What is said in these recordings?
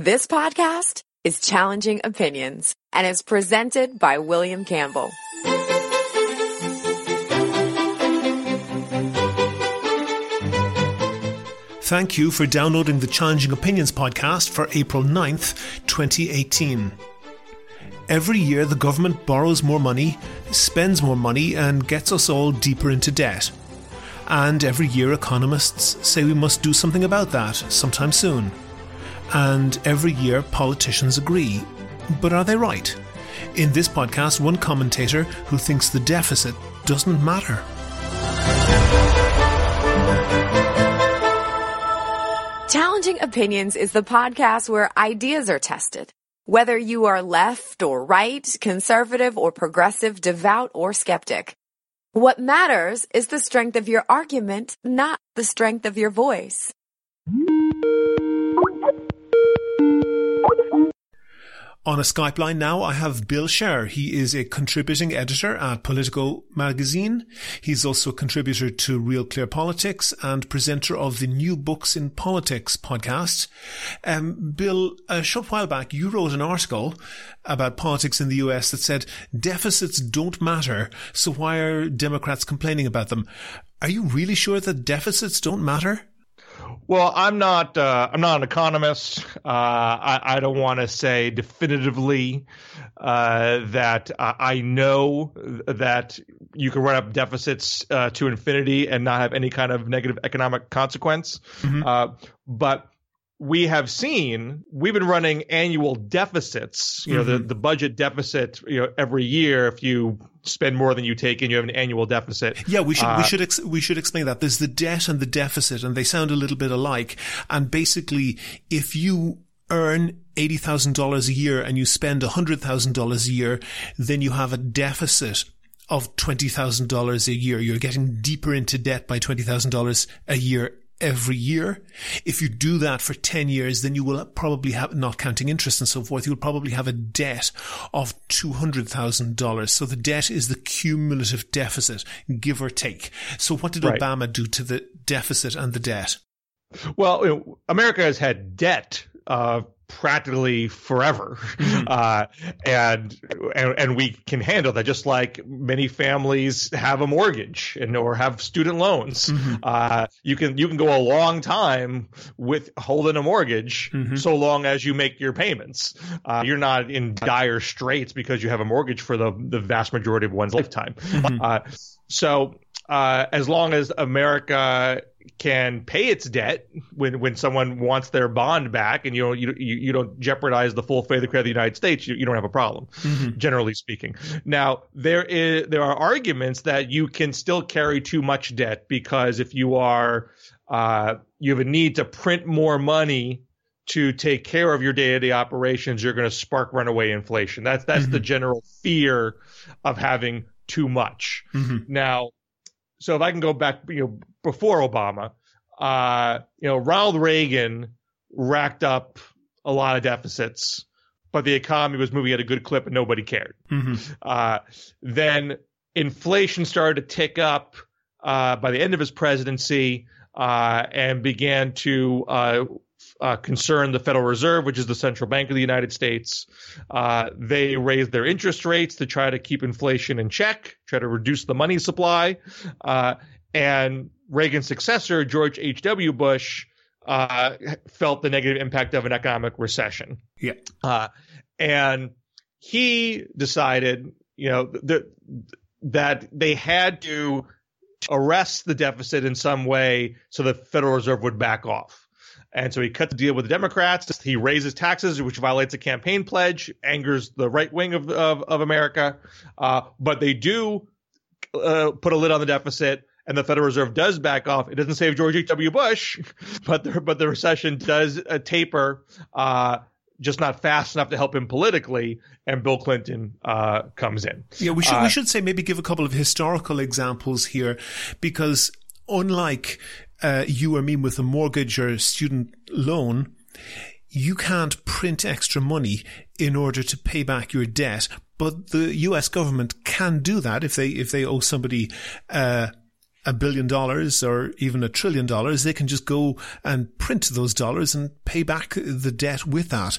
This podcast is Challenging Opinions and is presented by William Campbell. Thank you for downloading the Challenging Opinions podcast for April 9th, 2018. Every year, the government borrows more money, spends more money, and gets us all deeper into debt. And every year, economists say we must do something about that sometime soon. And every year, politicians agree. But are they right? In this podcast, one commentator who thinks the deficit doesn't matter. Challenging Opinions is the podcast where ideas are tested. Whether you are left or right, conservative or progressive, devout or skeptic. What matters is the strength of your argument, not the strength of your voice. On a Skype line now, I have Bill Scher. He is a contributing editor at Politico magazine. He's also a contributor to Real Clear Politics and presenter of the New Books in Politics podcast. Um, Bill, a short while back, you wrote an article about politics in the US that said deficits don't matter, so why are Democrats complaining about them? Are you really sure that deficits don't matter? Well, I'm not. Uh, I'm not an economist. Uh, I, I, don't want to say definitively uh, that I know that you can run up deficits uh, to infinity and not have any kind of negative economic consequence. Mm-hmm. Uh, but we have seen we've been running annual deficits you know mm-hmm. the, the budget deficit you know every year if you spend more than you take in you have an annual deficit. Yeah we should uh, we should ex- we should explain that. There's the debt and the deficit and they sound a little bit alike. And basically if you earn $80,000 a year and you spend $100,000 a year then you have a deficit of $20,000 a year. You're getting deeper into debt by $20,000 a year every year. If you do that for 10 years, then you will probably have, not counting interest and so forth, you'll probably have a debt of $200,000. So the debt is the cumulative deficit, give or take. So what did right. Obama do to the deficit and the debt? Well, America has had debt uh, practically forever, mm-hmm. uh, and, and and we can handle that. Just like many families have a mortgage and or have student loans, mm-hmm. uh, you can you can go a long time with holding a mortgage, mm-hmm. so long as you make your payments. Uh, you're not in dire straits because you have a mortgage for the the vast majority of one's lifetime. Mm-hmm. Uh, so uh, as long as America can pay its debt when when someone wants their bond back, and you you you, you don't jeopardize the full faith and credit of the United States, you, you don't have a problem, mm-hmm. generally speaking. Now there is there are arguments that you can still carry too much debt because if you are uh, you have a need to print more money to take care of your day-to-day operations, you're going to spark runaway inflation. That's that's mm-hmm. the general fear of having too much. Mm-hmm. Now, so if I can go back, you know, before Obama, uh, you know, Ronald Reagan racked up a lot of deficits, but the economy was moving at a good clip and nobody cared. Mm-hmm. Uh, then inflation started to tick up uh, by the end of his presidency uh, and began to uh, concern the Federal Reserve, which is the central bank of the United States. Uh, they raised their interest rates to try to keep inflation in check, try to reduce the money supply. Uh, and Reagan's successor, George H.W. Bush, uh, felt the negative impact of an economic recession. Yeah. Uh, and he decided, you know, that they had to arrest the deficit in some way so the Federal Reserve would back off. And so he cuts the deal with the Democrats. He raises taxes, which violates a campaign pledge, angers the right wing of of, of America. Uh, but they do uh, put a lid on the deficit, and the Federal Reserve does back off. It doesn't save George H. W. Bush, but the, but the recession does uh, taper. Uh, just not fast enough to help him politically, and Bill Clinton uh, comes in. Yeah, we should we uh, should say maybe give a couple of historical examples here, because unlike uh, you or me with a mortgage or a student loan, you can't print extra money in order to pay back your debt. But the US government can do that if they, if they owe somebody, uh, a billion dollars or even a trillion dollars, they can just go and print those dollars and pay back the debt with that.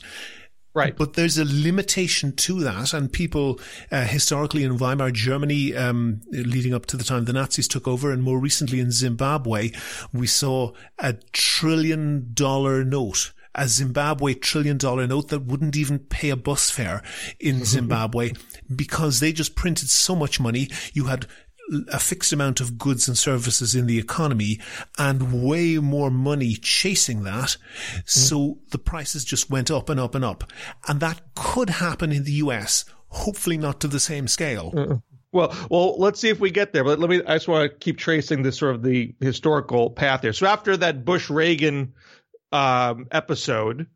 Right. But there's a limitation to that. And people uh, historically in Weimar Germany, um, leading up to the time the Nazis took over, and more recently in Zimbabwe, we saw a trillion dollar note a Zimbabwe trillion dollar note that wouldn't even pay a bus fare in Zimbabwe because they just printed so much money. You had a fixed amount of goods and services in the economy and way more money chasing that. So the prices just went up and up and up. And that could happen in the US, hopefully not to the same scale. Well, well, let's see if we get there. But let me. I just want to keep tracing this sort of the historical path here. So after that Bush Reagan um, episode,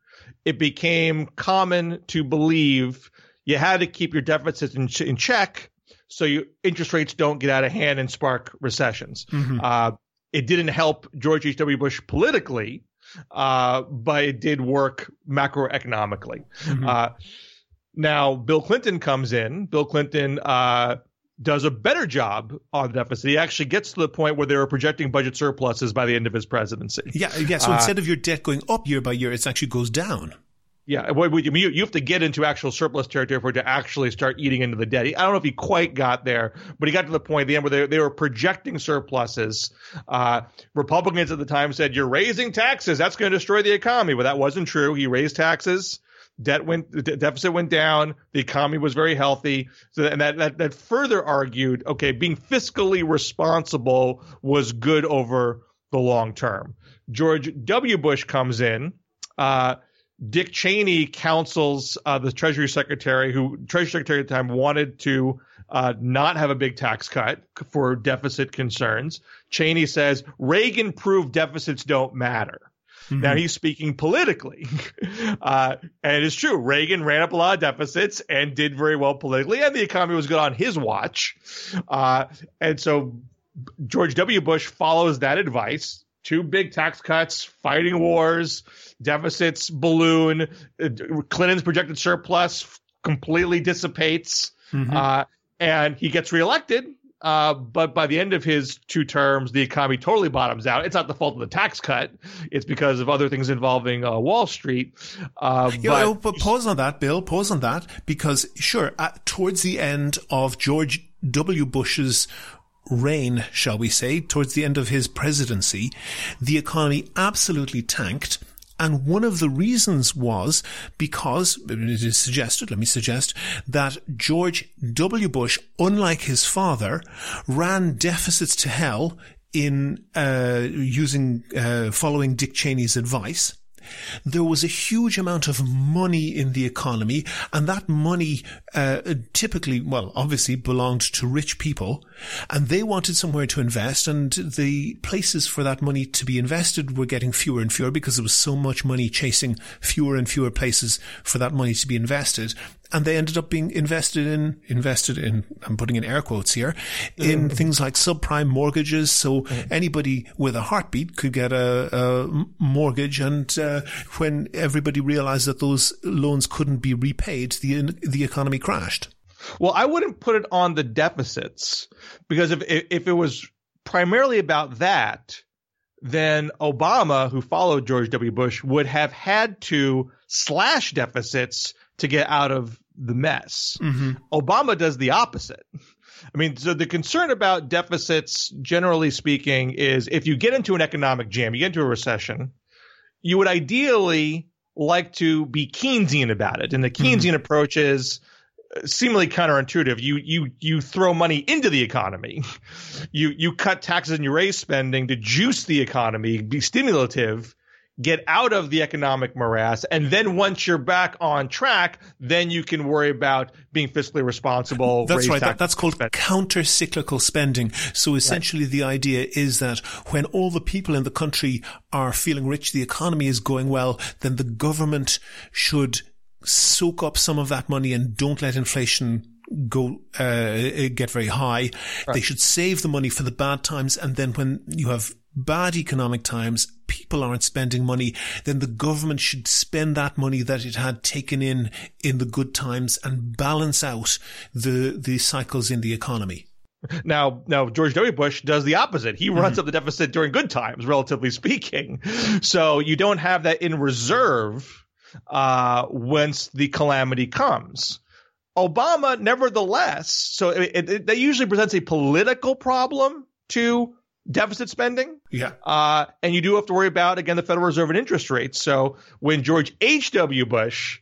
it became common to believe you had to keep your deficits in, in check so you interest rates don't get out of hand and spark recessions. Mm-hmm. Uh, it didn't help George H.W. Bush politically, uh, but it did work macroeconomically. Mm-hmm. Uh, now, Bill Clinton comes in. Bill Clinton uh, does a better job on the deficit. He actually gets to the point where they were projecting budget surpluses by the end of his presidency. Yeah, yeah. So uh, instead of your debt going up year by year, it actually goes down. Yeah, you, you have to get into actual surplus territory for it to actually start eating into the debt. I don't know if he quite got there, but he got to the point at the end where they, they were projecting surpluses. Uh, Republicans at the time said, "You're raising taxes. That's going to destroy the economy." Well, that wasn't true. He raised taxes. Debt went, the deficit went down. The economy was very healthy. So, and that, that, that further argued, okay, being fiscally responsible was good over the long term. George W. Bush comes in. Uh, Dick Cheney counsels uh, the Treasury Secretary, who Treasury Secretary at the time wanted to uh, not have a big tax cut for deficit concerns. Cheney says Reagan proved deficits don't matter. Mm-hmm. Now he's speaking politically. Uh, and it's true. Reagan ran up a lot of deficits and did very well politically, and the economy was good on his watch. Uh, and so George W. Bush follows that advice. Two big tax cuts, fighting wars, deficits balloon. Uh, Clinton's projected surplus completely dissipates, mm-hmm. uh, and he gets reelected. Uh, but by the end of his two terms, the economy totally bottoms out. It's not the fault of the tax cut; it's because of other things involving uh, Wall Street. Uh, yeah, but, but pause on that, Bill. Pause on that because sure, at, towards the end of George W. Bush's reign, shall we say, towards the end of his presidency, the economy absolutely tanked and one of the reasons was because it is suggested, let me suggest, that George W. Bush, unlike his father, ran deficits to hell in uh, using uh, following Dick Cheney's advice there was a huge amount of money in the economy, and that money uh, typically, well, obviously belonged to rich people, and they wanted somewhere to invest, and the places for that money to be invested were getting fewer and fewer because there was so much money chasing fewer and fewer places for that money to be invested and they ended up being invested in, invested in, I'm putting in air quotes here, in mm. things like subprime mortgages. So mm. anybody with a heartbeat could get a, a mortgage. And uh, when everybody realized that those loans couldn't be repaid, the, the economy crashed. Well, I wouldn't put it on the deficits because if, if it was primarily about that, then Obama, who followed George W. Bush, would have had to slash deficits to get out of the mess. Mm-hmm. Obama does the opposite. I mean, so the concern about deficits, generally speaking, is if you get into an economic jam, you get into a recession, you would ideally like to be Keynesian about it. And the mm-hmm. Keynesian mm-hmm. approach is uh, seemingly counterintuitive. You you you throw money into the economy. You you cut taxes and you raise spending to juice the economy, be stimulative get out of the economic morass. And then once you're back on track, then you can worry about being fiscally responsible. That's right. That, that's called counter cyclical spending. So essentially right. the idea is that when all the people in the country are feeling rich, the economy is going well, then the government should soak up some of that money and don't let inflation go uh, get very high. Right. They should save the money for the bad times, and then when you have bad economic times, people aren't spending money, then the government should spend that money that it had taken in in the good times and balance out the, the cycles in the economy. Now, now George W. Bush does the opposite. He runs mm-hmm. up the deficit during good times, relatively speaking. So you don't have that in reserve uh, once the calamity comes. Obama, nevertheless, so it, it, it, that usually presents a political problem to deficit spending. Yeah. Uh, and you do have to worry about, again, the Federal Reserve and interest rates. So when George H.W. Bush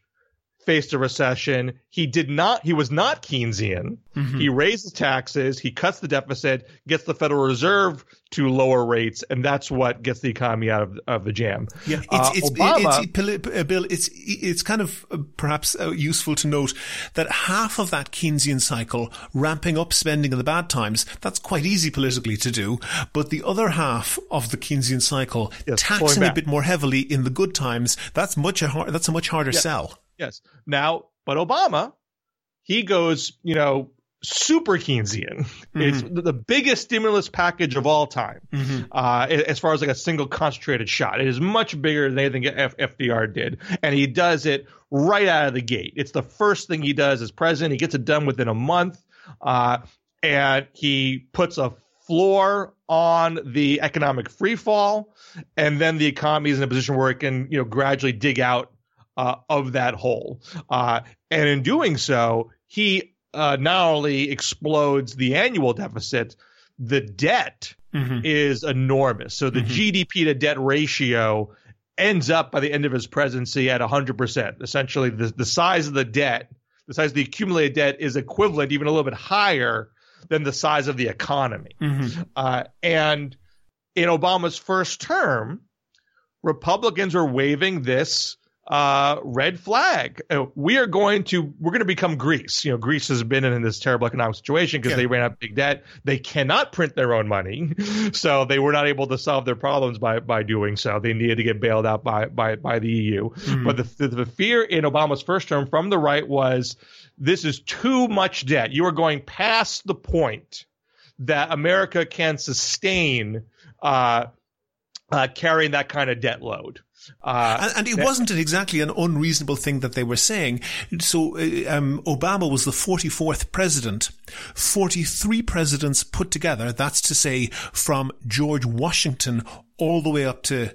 faced a recession. He did not, he was not Keynesian. Mm-hmm. He raises taxes, he cuts the deficit, gets the Federal Reserve to lower rates, and that's what gets the economy out of, of the jam. Yeah, it's, uh, it's, Obama, it's, Bill, it's, it's kind of uh, perhaps uh, useful to note that half of that Keynesian cycle, ramping up spending in the bad times, that's quite easy politically to do. But the other half of the Keynesian cycle, yes, taxing a bit more heavily in the good times, that's much a hard, that's a much harder yeah. sell. Yes. Now, but Obama, he goes, you know, super Keynesian. Mm-hmm. It's the biggest stimulus package of all time, mm-hmm. uh, as far as like a single concentrated shot. It is much bigger than anything F- FDR did, and he does it right out of the gate. It's the first thing he does as president. He gets it done within a month, uh, and he puts a floor on the economic freefall, and then the economy is in a position where it can, you know, gradually dig out uh, of that hole. Uh, and in doing so, he uh, not only explodes the annual deficit, the debt mm-hmm. is enormous. So the mm-hmm. GDP to debt ratio ends up by the end of his presidency at 100%. Essentially, the, the size of the debt, the size of the accumulated debt is equivalent, even a little bit higher than the size of the economy. Mm-hmm. Uh, and in Obama's first term, Republicans are waving this uh, red flag. Uh, we are going to we're going to become Greece. You know, Greece has been in this terrible economic situation because yeah. they ran out of big debt. They cannot print their own money, so they were not able to solve their problems by by doing so. They needed to get bailed out by by by the EU. Mm-hmm. But the, the the fear in Obama's first term from the right was this is too much debt. You are going past the point that America can sustain uh, uh, carrying that kind of debt load. Uh, and, and, it that, wasn't exactly an unreasonable thing that they were saying. So uh, um, Obama was the 44th president. 43 presidents put together, that's to say from George Washington all the way up to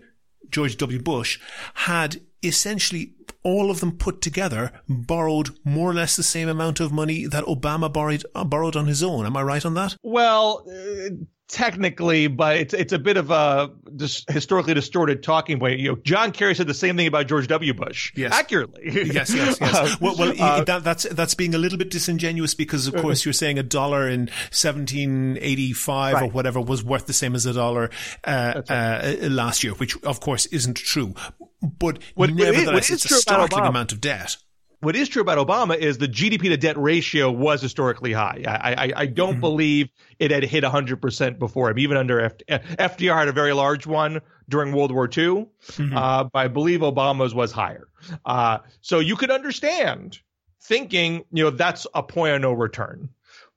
George W. Bush, had essentially all of them put together borrowed more or less the same amount of money that Obama borrowed uh, borrowed on his own. Am I right on that? Well, uh, technically, but it's it's a bit of a dis- historically distorted talking point. You know, John Kerry said the same thing about George W. Bush. Yes, accurately. yes, yes, yes. Uh, well, well uh, that, that's that's being a little bit disingenuous because, of course, you're saying a dollar in 1785 right. or whatever was worth the same as a dollar uh, right. Uh, last year, which of course isn't true. But what, nevertheless, what is it's a startling amount of debt what is true about Obama is the GDP to debt ratio was historically high. I, I, I don't mm-hmm. believe it had hit 100% before him, even under F- FDR had a very large one during World War II, mm-hmm. uh, but I believe Obama's was higher. Uh, so you could understand thinking, you know, that's a point of no return.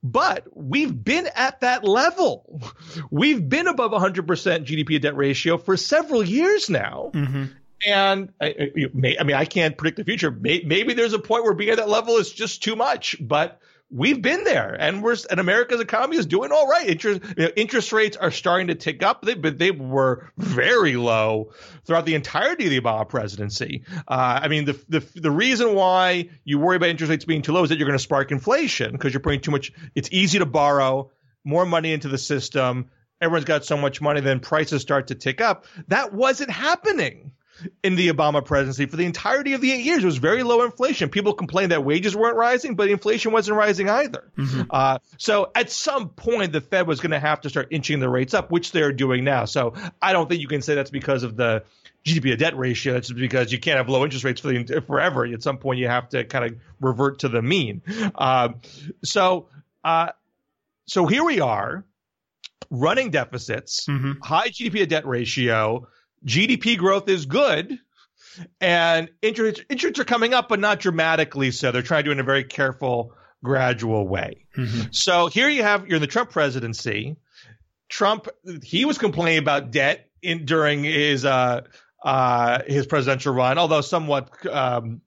But we've been at that level. We've been above 100% GDP to debt ratio for several years now. Mm-hmm. And I, I, mean, I can't predict the future. Maybe there's a point where being at that level is just too much, but we've been there and we're, and America's economy is doing all right. Interest, you know, interest rates are starting to tick up. They, but they were very low throughout the entirety of the Obama presidency. Uh, I mean, the, the, the reason why you worry about interest rates being too low is that you're going to spark inflation because you're putting too much, it's easy to borrow more money into the system. Everyone's got so much money, then prices start to tick up. That wasn't happening in the Obama presidency for the entirety of the eight years. It was very low inflation. People complained that wages weren't rising, but inflation wasn't rising either. Mm-hmm. Uh, so at some point, the Fed was going to have to start inching the rates up, which they're doing now. So I don't think you can say that's because of the GDP to debt ratio. It's because you can't have low interest rates for the forever. At some point, you have to kind of revert to the mean. Uh, so, uh, so here we are running deficits, mm-hmm. high GDP to debt ratio GDP growth is good and interest, interests are coming up, but not dramatically so. They're trying to do it in a very careful, gradual way. Mm-hmm. So here you have, you're in the Trump presidency. Trump, he was complaining about debt in during his, uh, uh, his presidential run, although somewhat, um,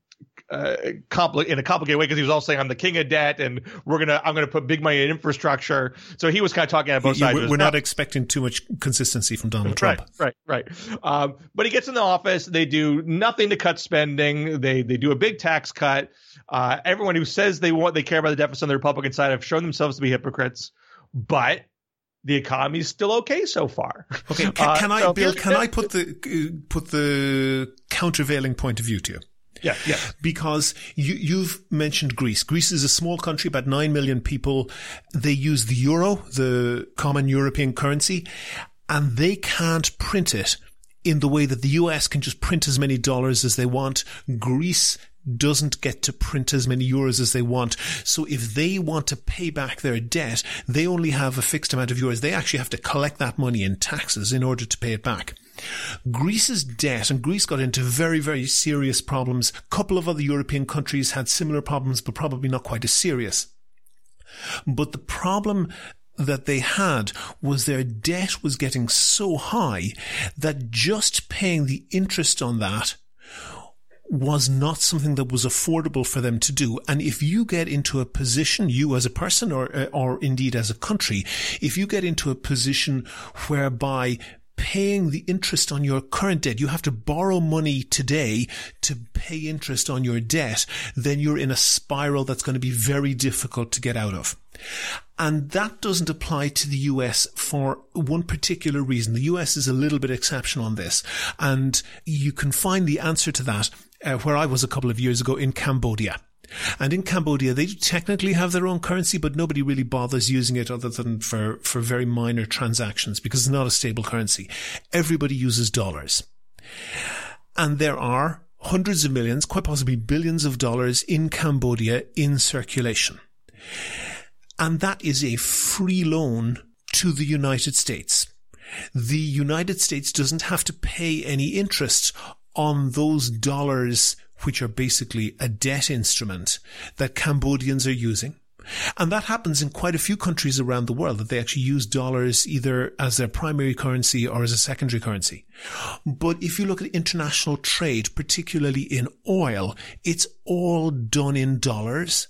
uh, compli- in a complicated way because he was also saying I'm the king of debt and we're gonna I'm gonna put big money in infrastructure. So he was kind of talking on both sides. we're, we're not expecting too much consistency from Donald Trump. Right, right, right. Um, but he gets in the office. They do nothing to cut spending. They they do a big tax cut. Uh, everyone who says they want they care about the deficit on the Republican side have shown themselves to be hypocrites. But the economy is still okay so far. Okay, can, Uh, I, so Bill? Can I put the uh, put the countervailing point of view to you? Yeah, yeah. because you, you've mentioned Greece. Greece is a small country, about 9 million people. They use the euro, the common European currency, and they can't print it in the way that the US can just print as many dollars as they want. Greece doesn't get to print as many euros as they want. So if they want to pay back their debt, they only have a fixed amount of euros. They actually have to collect that money in taxes in order to pay it back. Greece's debt, and Greece got into very, very serious problems. A couple of other European countries had similar problems, but probably not quite as serious. But the problem that they had was their debt was getting so high that just paying the interest on that was not something that was affordable for them to do. And if you get into a position, you as a person or, uh, or indeed as a country, if you get into a position whereby paying the interest on your current debt, you have to borrow money today to pay interest on your debt, then you're in a spiral that's going to be very difficult to get out of. And that doesn't apply to the US for one particular reason. The US is a little bit exceptional on this. And you can find the answer to that uh, where I was a couple of years ago in Cambodia. And in Cambodia, they technically have their own currency, but nobody really bothers using it other than for, for very minor transactions because it's not a stable currency. Everybody uses dollars. And there are hundreds of millions, quite possibly billions of dollars in Cambodia in circulation. And that is a free loan to the United States. The United States doesn't have to pay any interest on those dollars, which are basically a debt instrument that Cambodians are using. And that happens in quite a few countries around the world that they actually use dollars either as their primary currency or as a secondary currency. But if you look at international trade, particularly in oil, it's all done in dollars.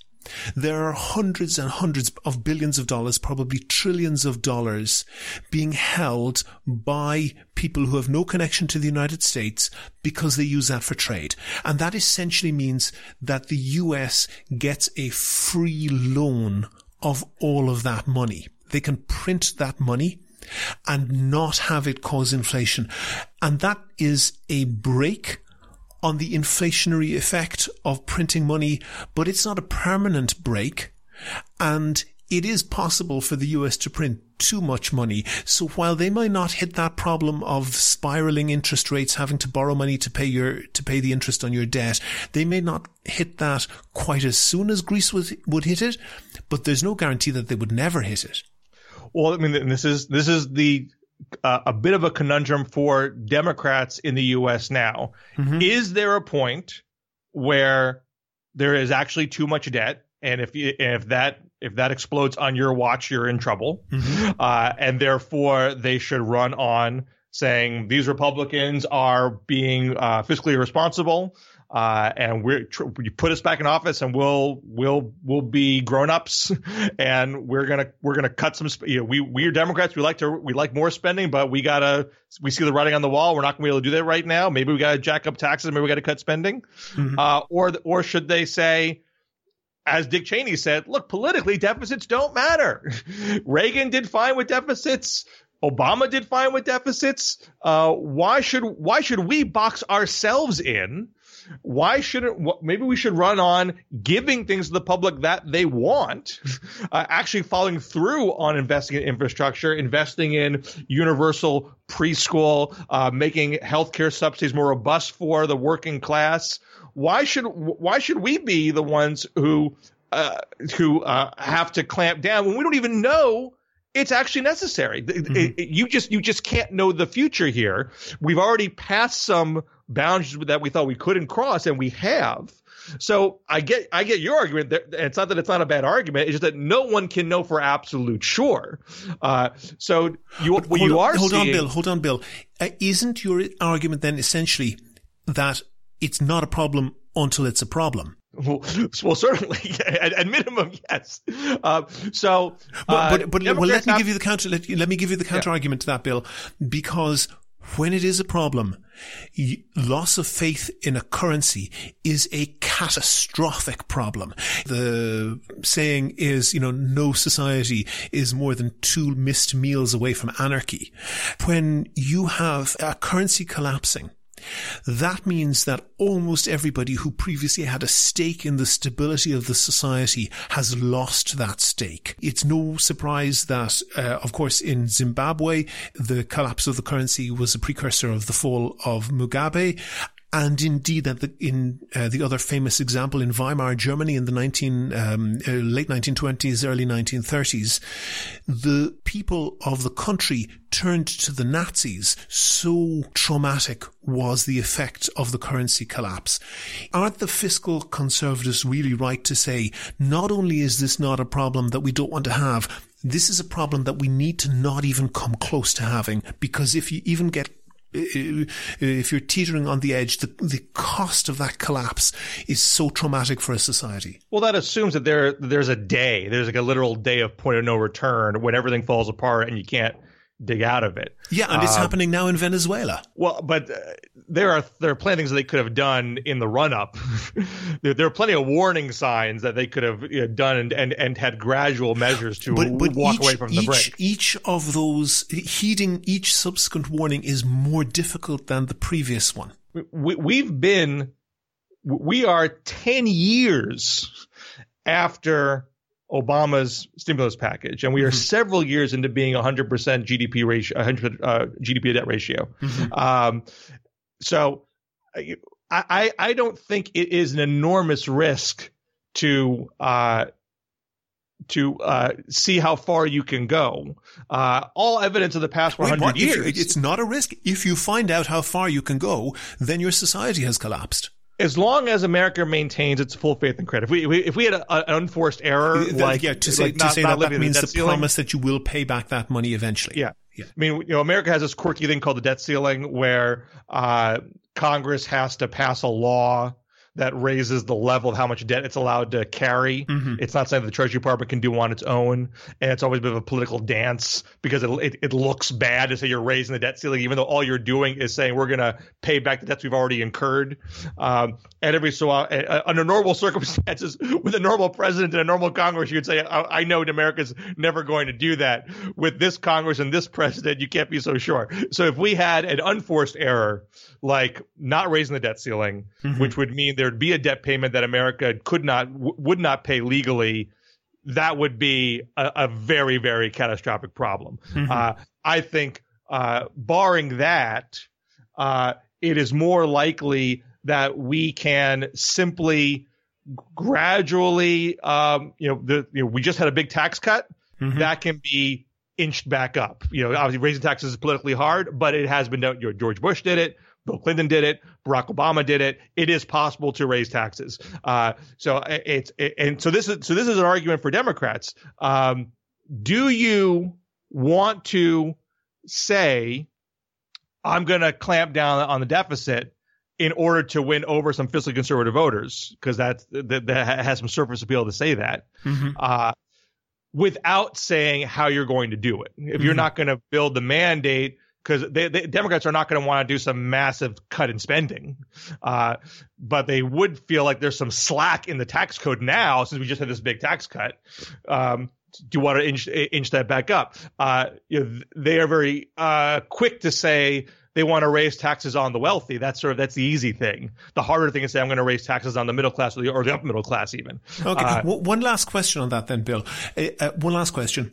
There are hundreds and hundreds of billions of dollars, probably trillions of dollars being held by people who have no connection to the United States because they use that for trade. And that essentially means that the US gets a free loan of all of that money. They can print that money and not have it cause inflation. And that is a break on the inflationary effect of printing money, but it's not a permanent break. And it is possible for the US to print too much money. So while they might not hit that problem of spiraling interest rates, having to borrow money to pay your, to pay the interest on your debt, they may not hit that quite as soon as Greece would, would hit it, but there's no guarantee that they would never hit it. Well, I mean, this is this is the uh, a bit of a conundrum for Democrats in the U.S. now. Mm-hmm. Is there a point where there is actually too much debt, and if you, if that if that explodes on your watch, you're in trouble, Mm-hmm. uh, and therefore they should run on saying these Republicans are being uh, fiscally irresponsible. Uh, and we're tr- you put us back in office, and we'll we'll we'll be grown ups, and we're gonna we're gonna cut some. Sp- you know, we we are Democrats. We like to we like more spending, but we gotta we see the writing on the wall. We're not gonna be able to do that right now. Maybe we gotta jack up taxes. Maybe we gotta cut spending. Mhm. Uh, or or should they say? As Dick Cheney said, look, politically, deficits don't matter. Reagan did fine with deficits. Obama did fine with deficits. Uh, why should why should we box ourselves in? Why shouldn't maybe we should run on giving things to the public that they want, uh, actually following through on investing in infrastructure, investing in universal preschool, uh, making healthcare subsidies more robust for the working class. Why should why should we be the ones who uh, who uh, have to clamp down when we don't even know it's actually necessary. Mm-hmm. It- it- you just you just can't know the future here. We've already passed some boundaries that we thought we couldn't cross, and we have. So I get I get your argument. That, it's not that it's not a bad argument. It's just that no one can know for absolute sure. Uh, so you what you on, are hold on, Bill. Hold on, Bill. Uh, isn't your argument then essentially that it's not a problem until it's a problem. Well, well certainly, at, at, minimum, yes. Uh, so, but, but, but well, let me give you the counter. Let, let me give you the counter yeah. argument to that, Bill, because when it is a problem, loss of faith in a currency is a catastrophic problem. The saying is, you know, no society is more than two missed meals away from anarchy. When you have a currency collapsing, that means that almost everybody who previously had a stake in the stability of the society has lost that stake. It's no surprise that, uh, of course, in Zimbabwe, the collapse of the currency was a precursor of the fall of Mugabe and indeed that the, in uh, the other famous example in Weimar Germany in the 19 um, uh, late 1920s early 1930s the people of the country turned to the Nazis. So traumatic was the effect of the currency collapse. Aren't the fiscal conservatives really right to say not only is this not a problem that we don't want to have this is a problem that we need to not even come close to having? Because if you even get if you're teetering on the edge, the, the cost of that collapse is so traumatic for a society. Well, that assumes that there there's a day, there's like a literal day of point of no return when everything falls apart and you can't dig out of it. Yeah, and it's um, happening now in Venezuela. Well, but uh, there are there are plenty of things that they could have done in the run up. there, there, are plenty of warning signs that they could have you know, done and, and and had gradual measures to but, but walk each, away from the each, brink. Each of those heeding each subsequent warning is more difficult than the previous one. We, we've been we are 10 years after Obama's stimulus package, and we are mm-hmm. several years into being 100% GDP ratio, 100 uh, GDP debt ratio. Mm-hmm. Um, so I, I, I don't think it is an enormous risk to uh, to uh, see how far you can go. Uh, all evidence of the past 100 Wait, years. You, it's not a risk. If you find out how far you can go, then your society has collapsed as long as America maintains its full faith and credit, if we, if we had a, an unforced error, like yeah, to say, like to not, say not that, that means the ceiling, promise that you will pay back that money eventually. Yeah, yeah. I mean, you know, America has this quirky thing called the debt ceiling, where uh, Congress has to pass a law that raises the level of how much debt it's allowed to carry. Mm-hmm. It's not something the Treasury Department can do on its own, and it's always a bit of a political dance because it, it, it looks bad to say you're raising the debt ceiling, even though all you're doing is saying we're going to pay back the debts we've already incurred. Um, and every so uh, under normal circumstances, with a normal president and a normal Congress, you'd say, I, I know America's never going to do that. With this Congress and this president, you can't be so sure. So if we had an unforced error like not raising the debt ceiling, mm-hmm. which would mean there'd be a debt payment that America could not w- would not pay legally. That would be a, a very very catastrophic problem. Mm-hmm. Uh, I think, uh, barring that, uh, it is more likely that we can simply gradually, um, you know, the you know, we just had a big tax cut mm-hmm. that can be inched back up. You know, obviously raising taxes is politically hard, but it has been done. George Bush did it. Bill Clinton did it. Barack Obama did it. It is possible to raise taxes. Uh, so it's it, and so this is so this is an argument for Democrats. Um, do you want to say I'm going to clamp down on the deficit in order to win over some fiscally conservative voters because that, that, that has some surface appeal to say that. Mm-hmm. Uh, without saying how you're going to do it. If mm-hmm. you're not going to build the mandate because the Democrats are not going to want to do some massive cut in spending, uh, but they would feel like there's some slack in the tax code now since we just had this big tax cut. Um, do you want to inch, inch that back up? Uh, you know, they are very uh, quick to say they want to raise taxes on the wealthy. That's sort of that's the easy thing. The harder thing is say I'm going to raise taxes on the middle class or the, or the upper middle class even. Okay, uh, one last question on that then, Bill. Uh, uh, one last question,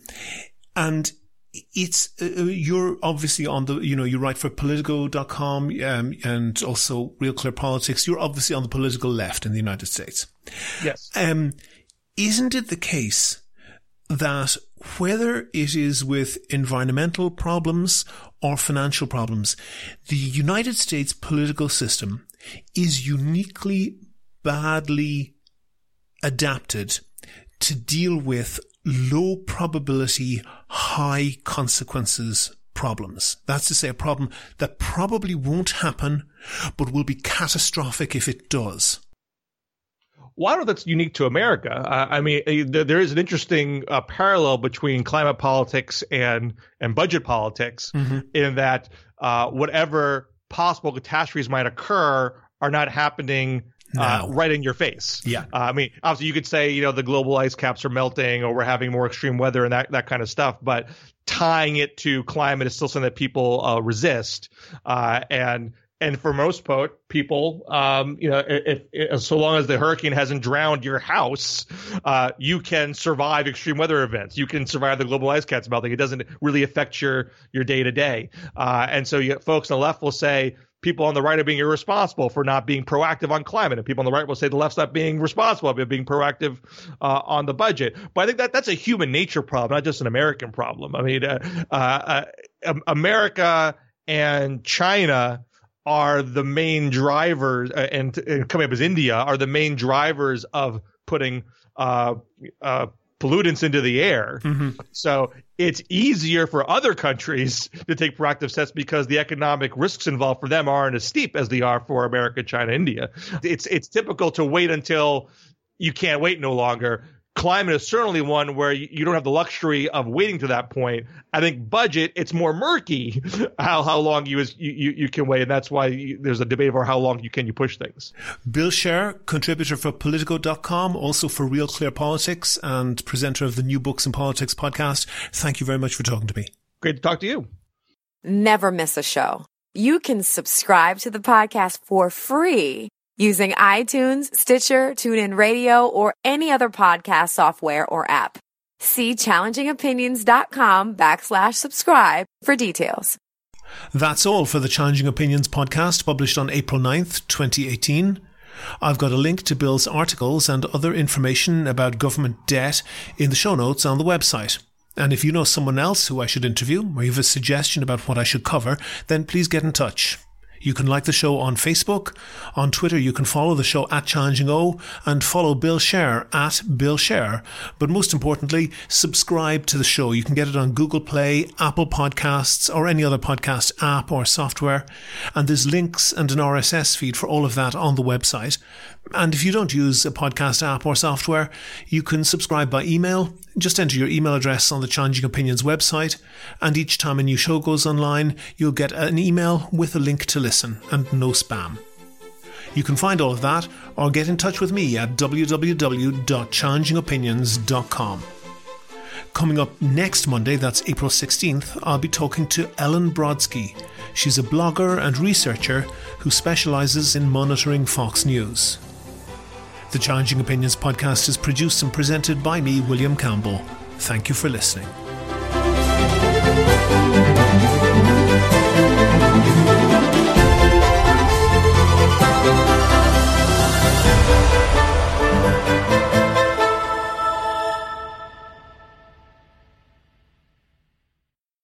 and it's uh, uh, you're obviously on the you know you write for politico.com um, and also real clear politics. You're obviously on the political left in the united states. Yes. Um isn't it the case that whether it is with environmental problems or financial problems the united states political system is uniquely badly adapted to deal with low probability, high consequences problems. That's to say a problem that probably won't happen, but will be catastrophic if it does. Well, I don't know that's unique to America. Uh, I mean, there, there is an interesting uh, parallel between climate politics and and budget politics mm-hmm. in that uh, whatever possible catastrophes might occur are not happening uh, right in your face. Yeah. Uh, I mean, obviously, you could say, you know, the global ice caps are melting or we're having more extreme weather and that, that kind of stuff. But tying it to climate is still something that people uh, resist. Uh, and and for most people, um, you know, if, if, so long as the hurricane hasn't drowned your house, uh, you can survive extreme weather events. You can survive the global ice caps melting. It doesn't really affect your your day to day. And so, you, folks on the left will say people on the right are being irresponsible for not being proactive on climate, and people on the right will say the left's not being responsible, but being proactive uh, on the budget. But I think that that's a human nature problem, not just an American problem. I mean, uh, uh, uh America and China are the main drivers, uh, and, and, coming up as India are the main drivers of putting uh, pollutants into the air. Mm-hmm. So it's easier for other countries to take proactive steps because the economic risks involved for them aren't as steep as they are for America, China, India. It's it's typical to wait until you can't wait no longer climate is certainly one where you don't have the luxury of waiting to that point. I think budget, it's more murky how how long you is you, you can wait, and that's why you, there's a debate over how long you can you push things. Bill Scher, contributor for Politico.com, also for Real Clear Politics, and presenter of the New Books in Politics podcast. Thank you very much for talking to me. Great to talk to you. Never miss a show. You can subscribe to the podcast for free using iTunes, Stitcher, TuneIn Radio, or any other podcast software or app. See challengingopinions.com backslash subscribe for details. That's all for the Challenging Opinions podcast published on April 9th, 2018. I've got a link to Bill's articles and other information about government debt in the show notes on the website. And if you know someone else who I should interview, or you have a suggestion about what I should cover, then please get in touch. You can like the show on Facebook. On Twitter, you can follow the show at Challenging O and follow Bill Scher at Bill Scher. But most importantly, subscribe to the show. You can get it on Google Play, Apple Podcasts, or any other podcast app or software. And there's links and an RSS feed for all of that on the website. And if you don't use a podcast app or software, you can subscribe by email. Just enter your email address on the Challenging Opinions website, and each time a new show goes online, you'll get an email with a link to listen and no spam. You can find all of that or get in touch with me at www.challengingopinions.com. Coming up next Monday, that's April 16th, I'll be talking to Ellen Brodsky. She's a blogger and researcher who specialises in monitoring Fox News. The Challenging Opinions podcast is produced and presented by me, William Campbell. Thank you for listening.